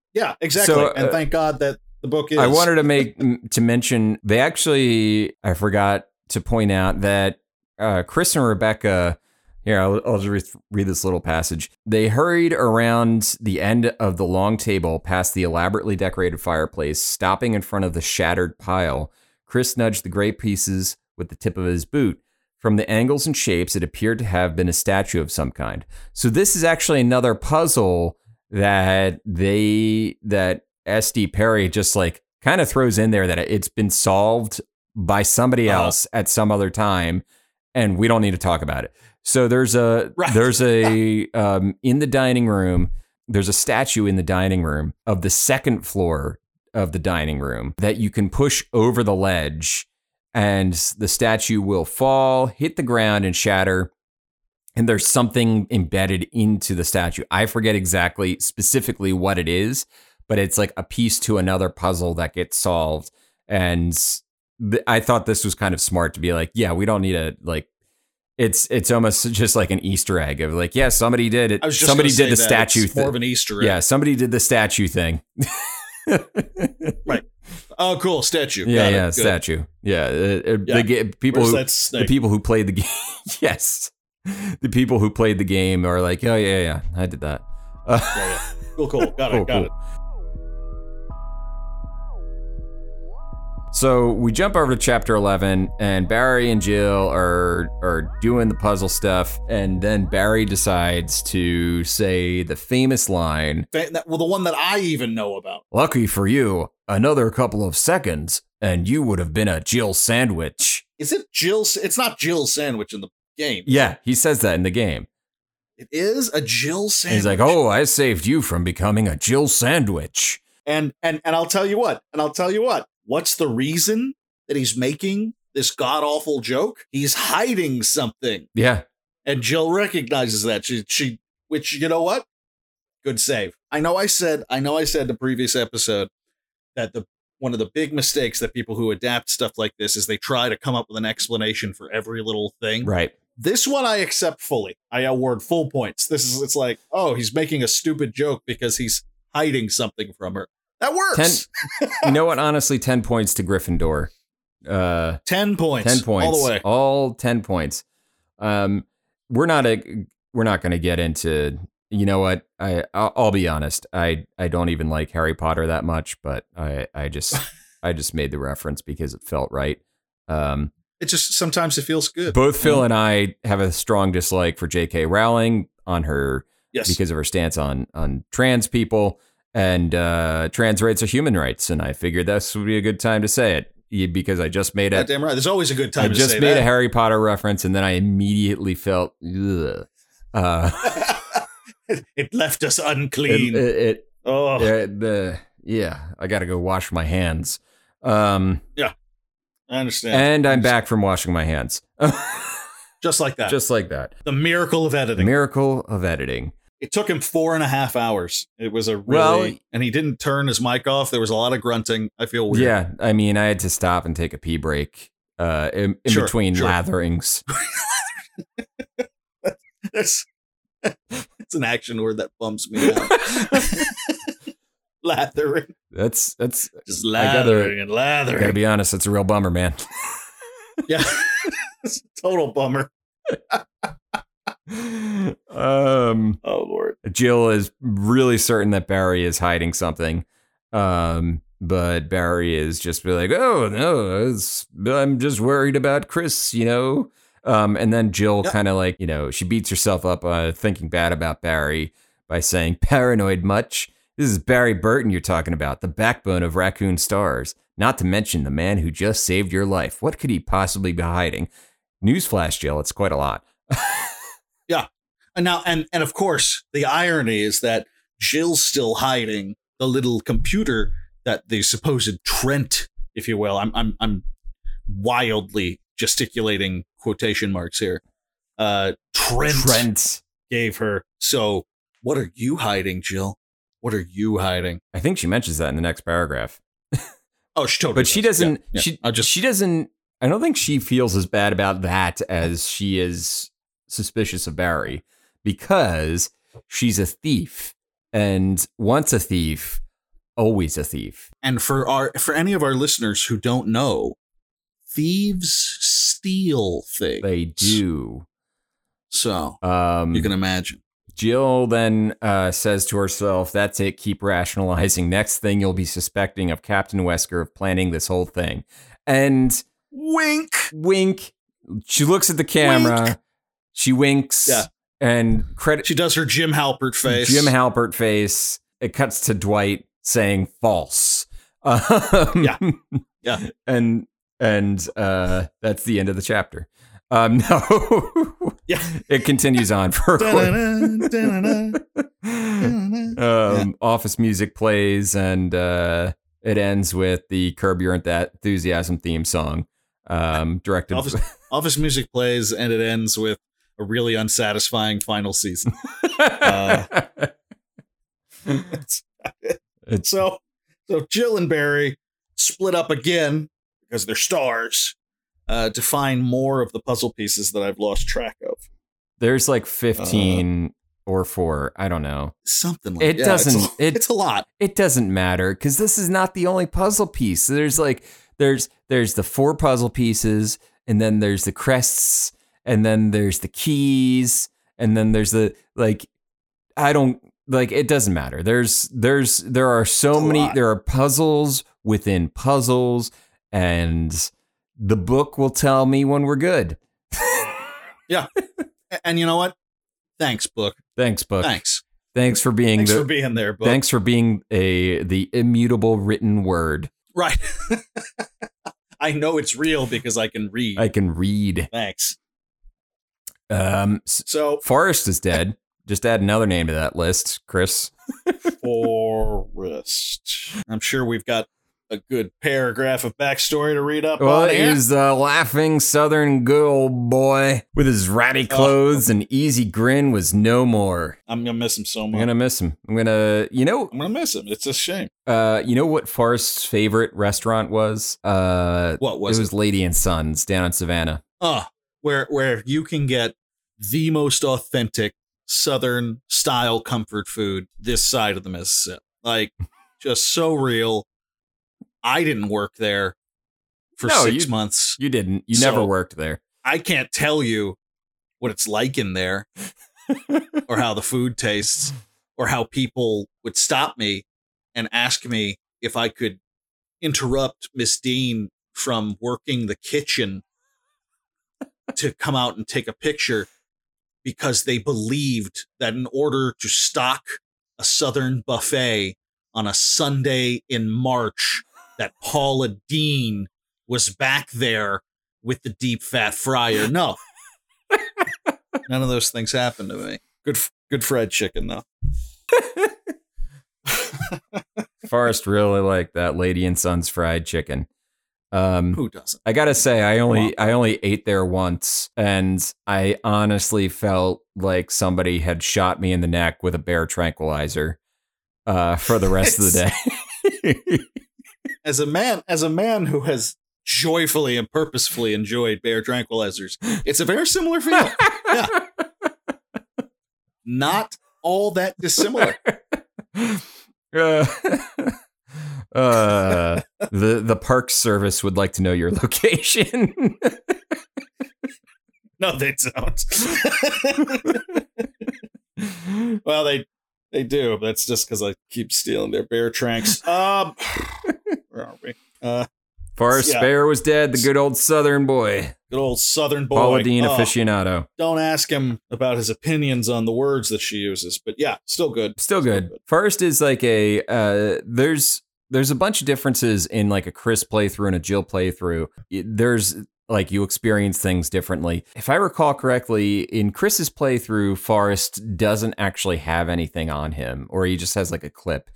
exactly. So, and uh, thank God that the book is. I wanted to make to mention they actually I forgot to point out that uh, Chris and Rebecca. Here, I'll, I'll just read this little passage. They hurried around the end of the long table past the elaborately decorated fireplace, stopping in front of the shattered pile. Chris nudged the gray pieces with the tip of his boot. From the angles and shapes, it appeared to have been a statue of some kind. So this is actually another puzzle that they that SD Perry just like kind of throws in there that it's been solved by somebody Uh-huh. else at some other time, and we don't need to talk about it. So there's a Right. there's a um, in the dining room. There's a statue in the dining room of the second floor of the dining room that you can push over the ledge, and the statue will fall, hit the ground, and shatter. And there's something embedded into the statue. I forget exactly specifically what it is, but it's like a piece to another puzzle that gets solved. And th- I thought this was kind of smart to be like, yeah, we don't need a like. It's it's almost just like an Easter egg of like, yeah, somebody did it. I was just Somebody did the that. statue It's more of thing. an Easter egg. Yeah, somebody did the statue thing. Right. Oh, cool statue. Yeah, Got it. yeah, Good. people Yeah. The people Where's who that the people who played the game. yes, the people who played the game are like, oh yeah, yeah, I did that. Uh, Yeah, yeah. Cool, cool. Got it. Got cool. it. So we jump over to chapter 11, and Barry and Jill are are doing the puzzle stuff, and then Barry decides to say the famous line, that- Well, the one that I even know about. "Lucky for you, another couple of seconds, and you would have been a Jill sandwich." Is it Jill? It's not Jill sandwich in the game. Yeah, he says that in the game. It is a Jill sandwich. He's like, "Oh, I saved you from becoming a Jill sandwich." and and and I'll tell you what. And I'll tell you what. What's the reason that he's making this god awful joke? He's hiding something, Yeah, and Jill recognizes that. She she, which you know what? Good save. I know. I said. I know. I said in the previous episode that the one of the big mistakes that people who adapt stuff like this is they try to come up with an explanation for every little thing. right. This one I accept fully. I award full points. This is it's like, oh, he's making a stupid joke because he's hiding something from her. That works. you know what? Honestly, ten points to Gryffindor. Uh, 10 points. 10 points All the way. all 10 points um we're not a we're not going to get into you know what i I'll, I'll be honest i i don't even like harry potter that much but i i just i just made the reference because it felt right um It just sometimes it feels good. both phil and i have a strong dislike for jk rowling on her yes. because of her stance on on trans people and uh trans rights are human rights and i figured this would be a good time to say it because i just made a damn right. There's always a good time I to just say made that. a Harry Potter reference, and then I immediately felt, ugh. Uh, it left us unclean. it, it- oh, it- the yeah, I got to go wash my hands. Um, I understand. and I'm back from washing my hands, just like that. just like that. the miracle of editing. Miracle of editing. it took him four and a half hours. It was a really, Well- and he didn't turn his mic off. There was a lot of grunting. I feel weird. Yeah, I mean, I had to stop and take a pee break uh, in, in Sure, between sure. latherings. It's, it's an action word that bumps me out. lathering. That's that's. Just I gotta- lathering and I lathering. gotta be honest, it's a real bummer, man. yeah. it's a total bummer. um. Oh, Lord. Jill is really certain that Barry is hiding something. Um, but Barry is just be like, oh no, it's, I'm just worried about Chris, you know. Um, and then Jill Yep. kind of like, you know, she beats herself up uh, thinking bad about Barry by saying, paranoid much? This is Barry Burton you're talking about, the backbone of Raccoon Stars. Not to mention the man who just saved your life. What could he possibly be hiding? Newsflash, Jill, it's quite a lot. Yeah. And now, and and of course, the irony is that Jill's still hiding the little computer that the supposed Trent, if you will, I'm I'm I'm wildly gesticulating quotation marks here. Uh, Trent, Trent. gave her. So, what are you hiding, Jill? What are you hiding? I think she mentions that in the next paragraph. Oh, she totally. but she does. doesn't Yeah, yeah. she I just she doesn't i don't think she feels as bad about that as she is suspicious of barry because she's a thief and once a thief always a thief and for our for any of our listeners who don't know, thieves steal things. they do So um you can imagine. Jill then uh, says to herself that's it keep rationalizing next thing you'll be suspecting of captain wesker of planning this whole thing and Wink. wink she looks at the camera Wink. she winks Yeah. and credit She does her Jim Halpert face. Jim Halpert face. It cuts to Dwight saying false. Um, Yeah. Yeah. And and uh, that's the end of the chapter. Um, no. Yeah. It continues on for a dun-dun-dun. um, office music plays and uh, it ends with the Curb Your Enthusiasm theme song. Um, directed Office, office music plays and it ends with a really unsatisfying final season. Uh, it's, So, so Jill and Barry split up again because they're stars uh, to find more of the puzzle pieces that I've lost track of. there's like 15 or four. I don't know. Something like It yeah, doesn't- It's a, it- it's a lot. it doesn't matter because this is not the only puzzle piece. There's like there's there's the four puzzle pieces, and then there's the crests, and then there's the keys, and then there's the like I don't like it doesn't matter. There's there's there are so many lot. there are puzzles within puzzles and the book will tell me when we're good. yeah. And you know what? Thanks, book. Thanks, book. Thanks. Thanks for being Thanks the for being there, book. thanks for being a the immutable written word. Right. I know it's real because I can read. I can read. Thanks. Um, So Forrest is dead. Just add another name to that list, Chris. Forrest. I'm sure we've got a good paragraph of backstory to read up Well, on he's a laughing southern good old boy with his ratty Oh. clothes and easy grin was no more. I'm gonna miss him so much. I'm gonna miss him. I'm gonna, you know, I'm gonna miss him. It's a shame. uh, you know what Forrest's favorite restaurant was? Uh, What was it it? was Lady and Sons down in Savannah. Uh, where where you can get the most authentic southern style comfort food this side of the Mississippi. Like just so real. I didn't work there for No, six you- months. You didn't. You So- never worked there. I can't tell you what it's like in there or how the food tastes or how people would stop me and ask me if I could interrupt Miss Deen from working the kitchen to come out and take a picture because they believed that in order to stock a southern buffet on a Sunday in March that Paula Deen was back there with the deep fat fryer. No. None of those things happened to me. Good, good fried chicken though. Forrest really liked that Lady and Sons fried chicken. Um, Who doesn't? I gotta say, I only I only ate there once, and I honestly felt like somebody had shot me in the neck with a bear tranquilizer uh, for the rest of the day. As a man, as a man who has joyfully and purposefully enjoyed bear tranquilizers, it's a very similar feel. Not all that dissimilar. Uh, uh, the the park service would like to know your location. No, they don't. well, they they do. but That's just because I keep stealing their bear tranks. Um, where are we? Uh, Forrest Yeah. Bear was dead. The good old Southern boy, good old Southern boy. Paula Deen Oh, aficionado. Don't ask him about his opinions on the words that she uses, but yeah, still good. Still good. Forrest is like a uh, there's there's a bunch of differences in like a Chris playthrough and a Jill playthrough. There's like you experience things differently. If I recall correctly, in Chris's playthrough, Forrest doesn't actually have anything on him, or he just has like a clip.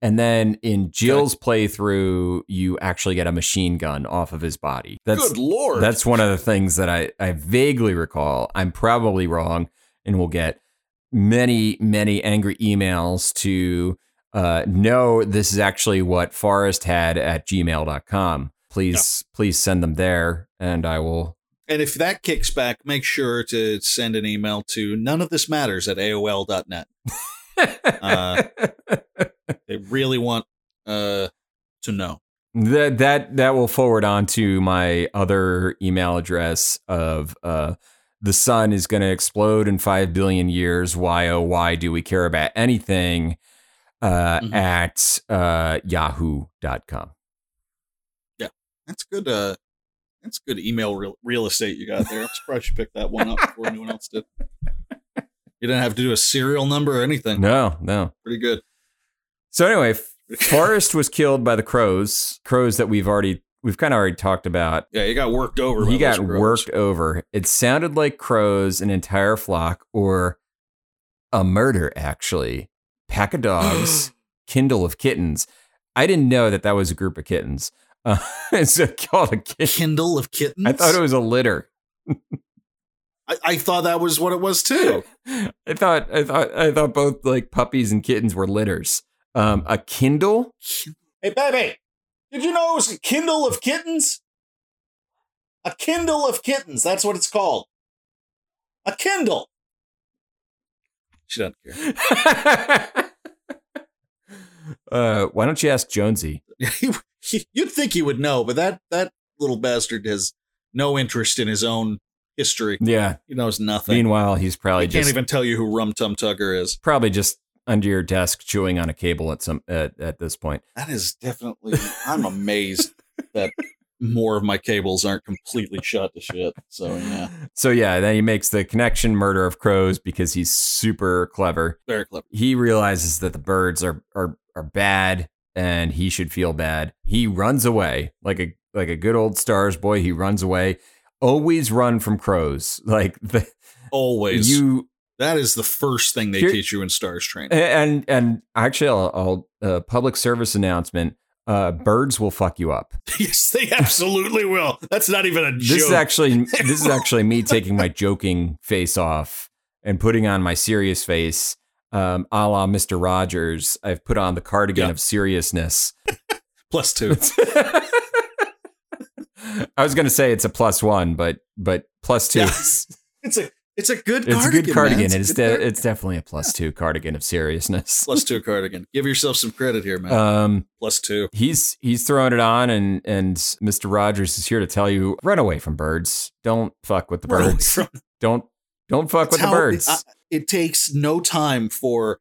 And then in Jill's playthrough, you actually get a machine gun off of his body. That's good lord. that's one of the things that I, I vaguely recall. I'm probably wrong, and we'll get many, many angry emails to uh, no, this is actually what Forrest had at gmail.com. Please, please send them there, and I will. and if that kicks back, make sure to send an email to none of this matters at AOL.net. Uh, They really want uh to know. that that that will forward on to my other email address of uh the sun is going to explode in 5 billion years why oh why do we care about anything uh Mhm. at uh yahoo.com Yeah, That's good. Uh, that's good email real, real estate you got there. I'm surprised you picked that one up before anyone else did. You didn't have to do a serial number or anything. no no Pretty good. So anyway forrest was killed by the crows crows that we've already we've kind of already talked about. Yeah, you got worked over. he got worked over. It sounded like crows an entire flock or a murder actually. Pack of dogs kindle of kittens. I didn't know that that was a group of kittens. Uh, it's called a kitten Kindle of kittens. i thought it was a litter. I, I thought that was what it was too. i thought i thought i thought both like puppies and kittens were litters um a kindle Hey, baby, did you know it was a Kindle of kittens? A Kindle of kittens. That's what it's called. A Kindle. She doesn't care. uh why don't you ask jonesy You'd think he would know, but that that little bastard has no interest in his own history. yeah He knows nothing. meanwhile he's probably he can't even tell you who Rum Tum Tugger is. probably just under your desk chewing on a cable at some at, at this point That is definitely. I'm amazed that more of my cables aren't completely shot to shit. So yeah, So yeah, then he makes the connection murder of crows because he's super clever. very clever. He realizes that the birds are are are bad and he should feel bad. He runs away like a like a good old stars boy. He runs away. Always run from crows. Like the, Always. you that is the first thing they Here- teach you in stars training. and and actually, I'll, I'll uh, public service announcement. Uh, birds will fuck you up. yes, they absolutely will. That's not even a joke. This is actually this is actually me taking my joking face off and putting on my serious face, um, a la Mister Rogers. I've put on the cardigan Yeah. of seriousness. plus two. I was going to say it's a plus one, but but plus two. Yeah. It's a it's a good It's a cardigan. good cardigan. It's It's, a de- good cardigan. it's definitely a plus two cardigan of seriousness. plus two cardigan. Give yourself some credit here, man. Um, plus two. he's he's throwing it on, and and Mr. Rogers is here to tell you: run away from birds. Don't fuck with the Run birds. from- Don't don't fuck with the birds. I- it takes no time for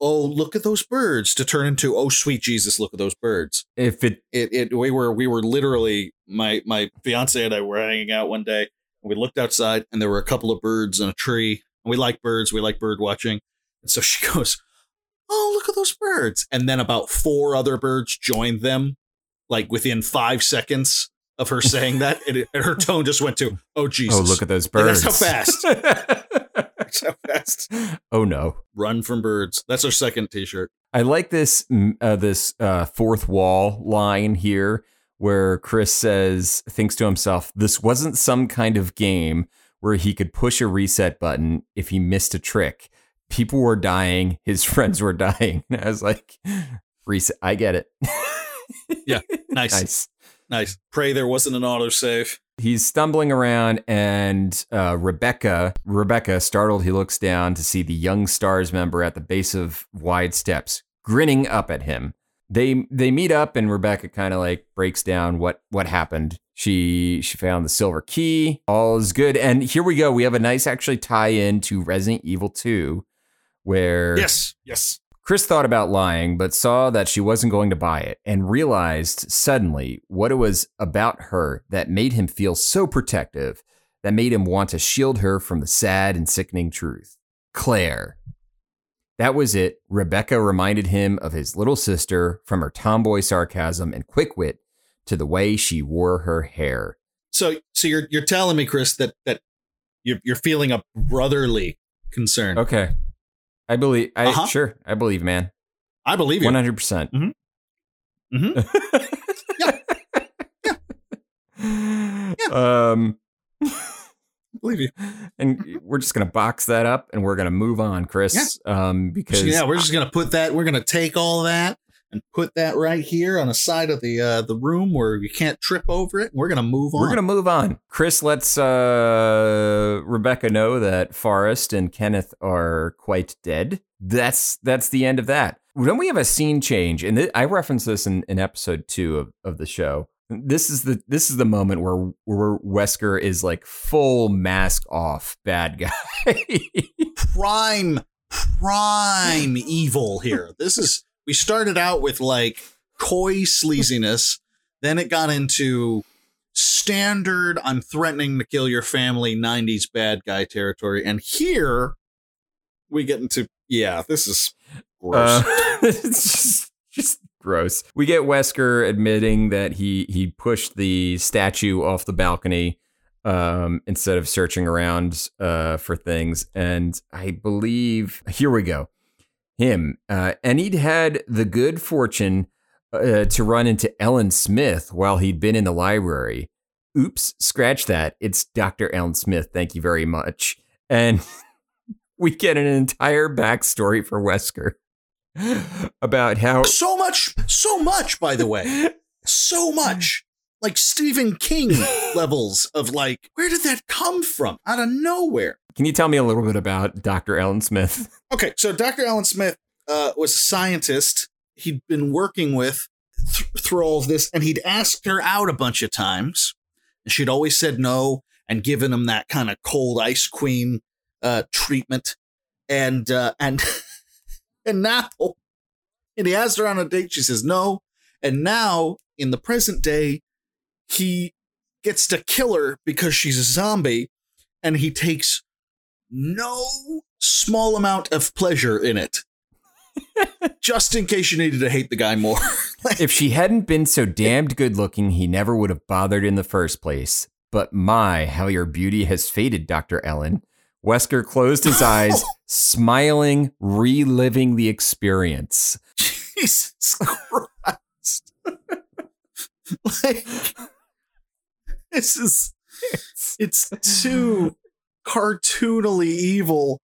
oh look at those birds to turn into oh sweet Jesus look at those birds. if it It it we were we were literally my my fiance and I were hanging out one day we looked outside and there were a couple of birds in a tree and we like birds we like bird watching. And so she goes oh look at those birds. And then about four other birds joined them like within five seconds of her saying that and, it, and her tone just went to oh Jesus oh look at those birds. that's how fast. That's how fast. Oh no. run from birds. That's our second t-shirt. I like this uh, this uh, fourth wall line here where Chris says thinks to himself this wasn't some kind of game where he could push a reset button if he missed a trick. People were dying, his friends were dying. I was like reset I get it. Yeah, nice nice. nice pray there wasn't an autosave He's stumbling around, and uh, Rebecca, Rebecca, startled, he looks down to see the young stars member at the base of wide steps, grinning up at him. They they meet up, and Rebecca kind of like breaks down what what happened. She she found the silver key. All is good, and here we go. We have a nice actually tie in to Resident Evil Two, where yes yes Chris thought about lying, but saw that she wasn't going to buy it and realized suddenly what it was about her that made him feel so protective, that made him want to shield her from the sad and sickening truth. Claire. That was it. Rebecca reminded him of his little sister from her tomboy sarcasm and quick wit to the way she wore her hair. so so you're you're telling me chris that that you're, you're feeling a brotherly concern Okay. I believe I Uh-huh. sure, I believe, man. i believe you 100%. Mm Mhm. Um, I believe you and we're just gonna box that up, and we're gonna move on, Chris. Um, because yeah we're just gonna put that we're gonna take all that and put that right here on the side of the uh the room where you can't trip over it we're gonna move on we're gonna move on. Chris lets uh Rebecca know that Forrest and Kenneth are quite dead. That's that's the end of that. Then we have a scene change, and th- I reference this in, in episode two of, of the show. This is the this is the moment where where Wesker is like full mask off bad guy. prime prime evil here. This is we started out with like coy sleaziness, then it got into standard I'm threatening to kill your family 90s bad guy territory and here we get into yeah, this is gross. Uh, it's just, just gross. We get Wesker admitting that he he pushed the statue off the balcony um, instead of searching around uh, for things, and I believe here we go. Him uh, and he'd had the good fortune uh, to run into Ellen Smith while he'd been in the library. Oops, scratch that. It's Dr. Ellen Smith. Thank you very much. And we get an entire backstory for Wesker about how so much so much by the way. So much. Like Stephen King levels of like where did that come from? Out of nowhere. Can you tell me a little bit about Dr. Ellen Smith? Okay, so Dr. Ellen Smith uh, was a scientist he'd been working with th- through all of this, and he'd asked her out a bunch of times, and she'd always said no and given him that kind of cold ice queen uh, treatment, and uh, and and now, and he asked her on a date, she says no, and now in the present day, he gets to kill her because she's a zombie, and he takes no small amount of pleasure in it. Just in case you needed to hate the guy more. if she hadn't been so damned good looking, he never would have bothered in the first place. But my, how your beauty has faded, Dr. Ellen. Wesker closed his eyes, smiling, reliving the experience. Jesus Christ. like, this is, it's too cartoonily evil,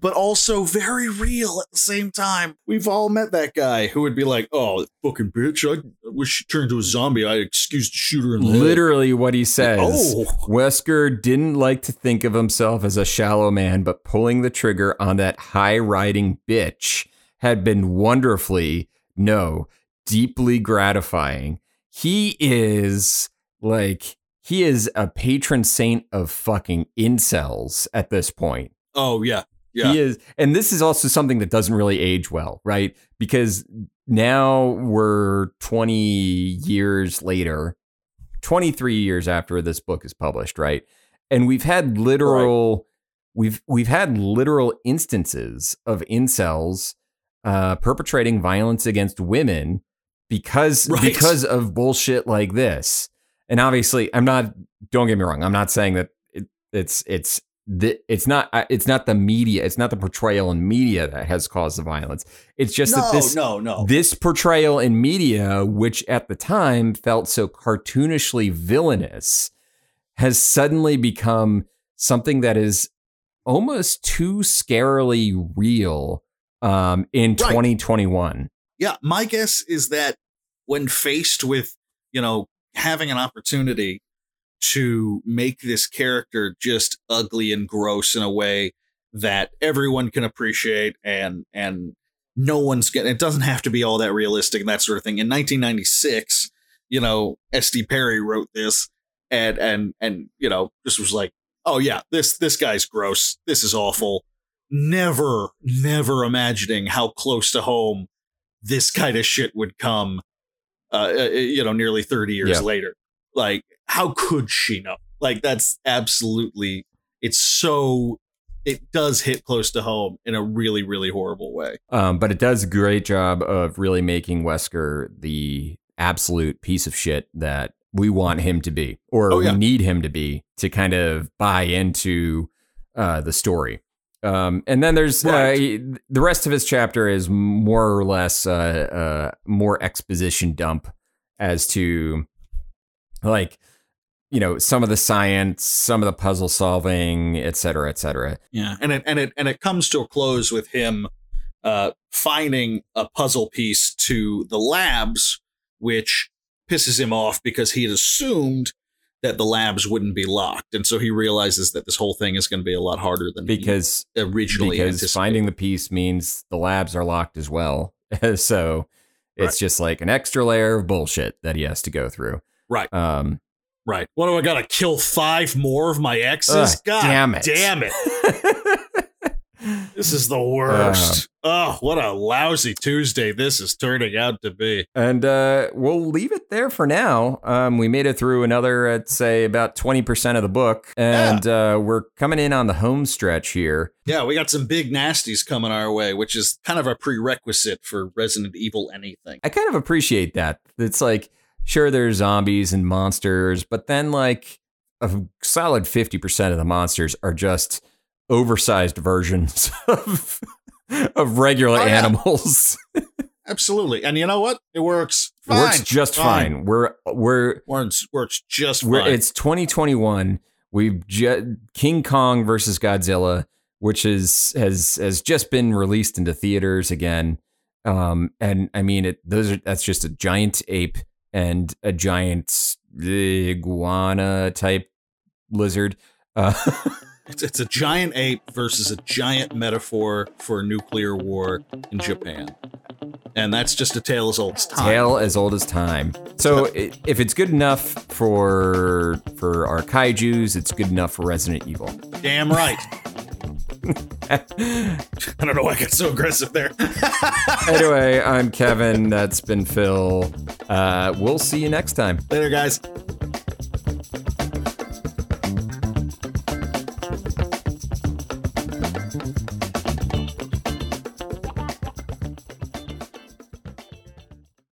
but also very real at the same time. We've all met that guy who would be like, "Oh, fucking bitch! I wish she turned into a zombie. I excused to shoot her in the head." Literally what he says. Oh. Wesker didn't like to think of himself as a shallow man, but pulling the trigger on that high riding bitch had been wonderfully, no, deeply gratifying. He is like, he is a patron saint of fucking incels at this point. Oh yeah, yeah. He is, and this is also something that doesn't really age well, right? Because now we're 20 years later, 23 years after this book is published, right? And we've had literal, we've we've had literal instances of incels uh, perpetrating violence against women because Right. because of bullshit like this. And obviously, I'm not. Don't get me wrong. I'm not saying that it, it's it's the, it's not uh, it's not the media. It's not the portrayal in media that has caused the violence. It's just no, that this no, no. this portrayal in media, which at the time felt so cartoonishly villainous, has suddenly become something that is almost too scarily real um, in Right. 2021. yeah, my guess is that when faced with, you know, having an opportunity to make this character just ugly and gross in a way that everyone can appreciate and and no one's getting it doesn't have to be all that realistic and that sort of thing. In 1996, you know, S.D. Perry wrote this and and and you know, this was like, "Oh yeah, this this guy's gross. This is awful." Never never imagining how close to home this kind of shit would come uh, uh, you know nearly 30 years Yeah. later like how could she know like that's absolutely it's so it does hit close to home in a really really horrible way Um, but it does a great job of really making Wesker the absolute piece of shit that we want him to be, or Oh, yeah. we need him to be to kind of buy into uh, the story. Um, and then there's Right. uh, he- the rest of his chapter is more or less uh, uh, more exposition dump as to like you know some of the science, some of the puzzle solving, et cetera, et cetera. yeah and it and it and it comes to a close with him uh finding a puzzle piece to the labs which pisses him off because he had assumed that the labs wouldn't be locked and so he realizes that this whole thing is going to be a lot harder than he Because originally because finding the piece means the labs are locked as well. so it's Right. just like an extra layer of bullshit that he has to go through. Right. Um, Right. What do I got to kill five more of my exes? Ugh, God damn it. Damn it. This is the worst. oh, what a lousy Tuesday this is turning out to be. and uh, we'll leave it there for now. Um, we made it through another, I'd say, about 20% of the book. And uh, we're coming in on the home stretch here. Yeah, we got some big nasties coming our way, which is kind of a prerequisite for Resident Evil anything. I kind of appreciate that. It's like, sure, there's zombies and monsters, but then like a solid 50% of the monsters are just oversized versions of, of regular Oh, yeah. animals. Absolutely. And you know what? It works. It works just fine. We're, we're, Works, works just fine. it's 2021. We've ju- King Kong versus Godzilla, which is has has just been released into theaters again. Um, and I mean, it those are that's just a giant ape and a giant iguana type lizard. Uh, It's, it's a giant ape versus a giant metaphor for a nuclear war in Japan. And that's just a tale as old as time. tale as old as time. So if it's good enough for for our kaiju's, it's good enough for Resident Evil. Damn right. I don't know why I got so aggressive there. anyway, I'm Kevin. That's been Phil. Uh, we'll see you next time. Later, guys.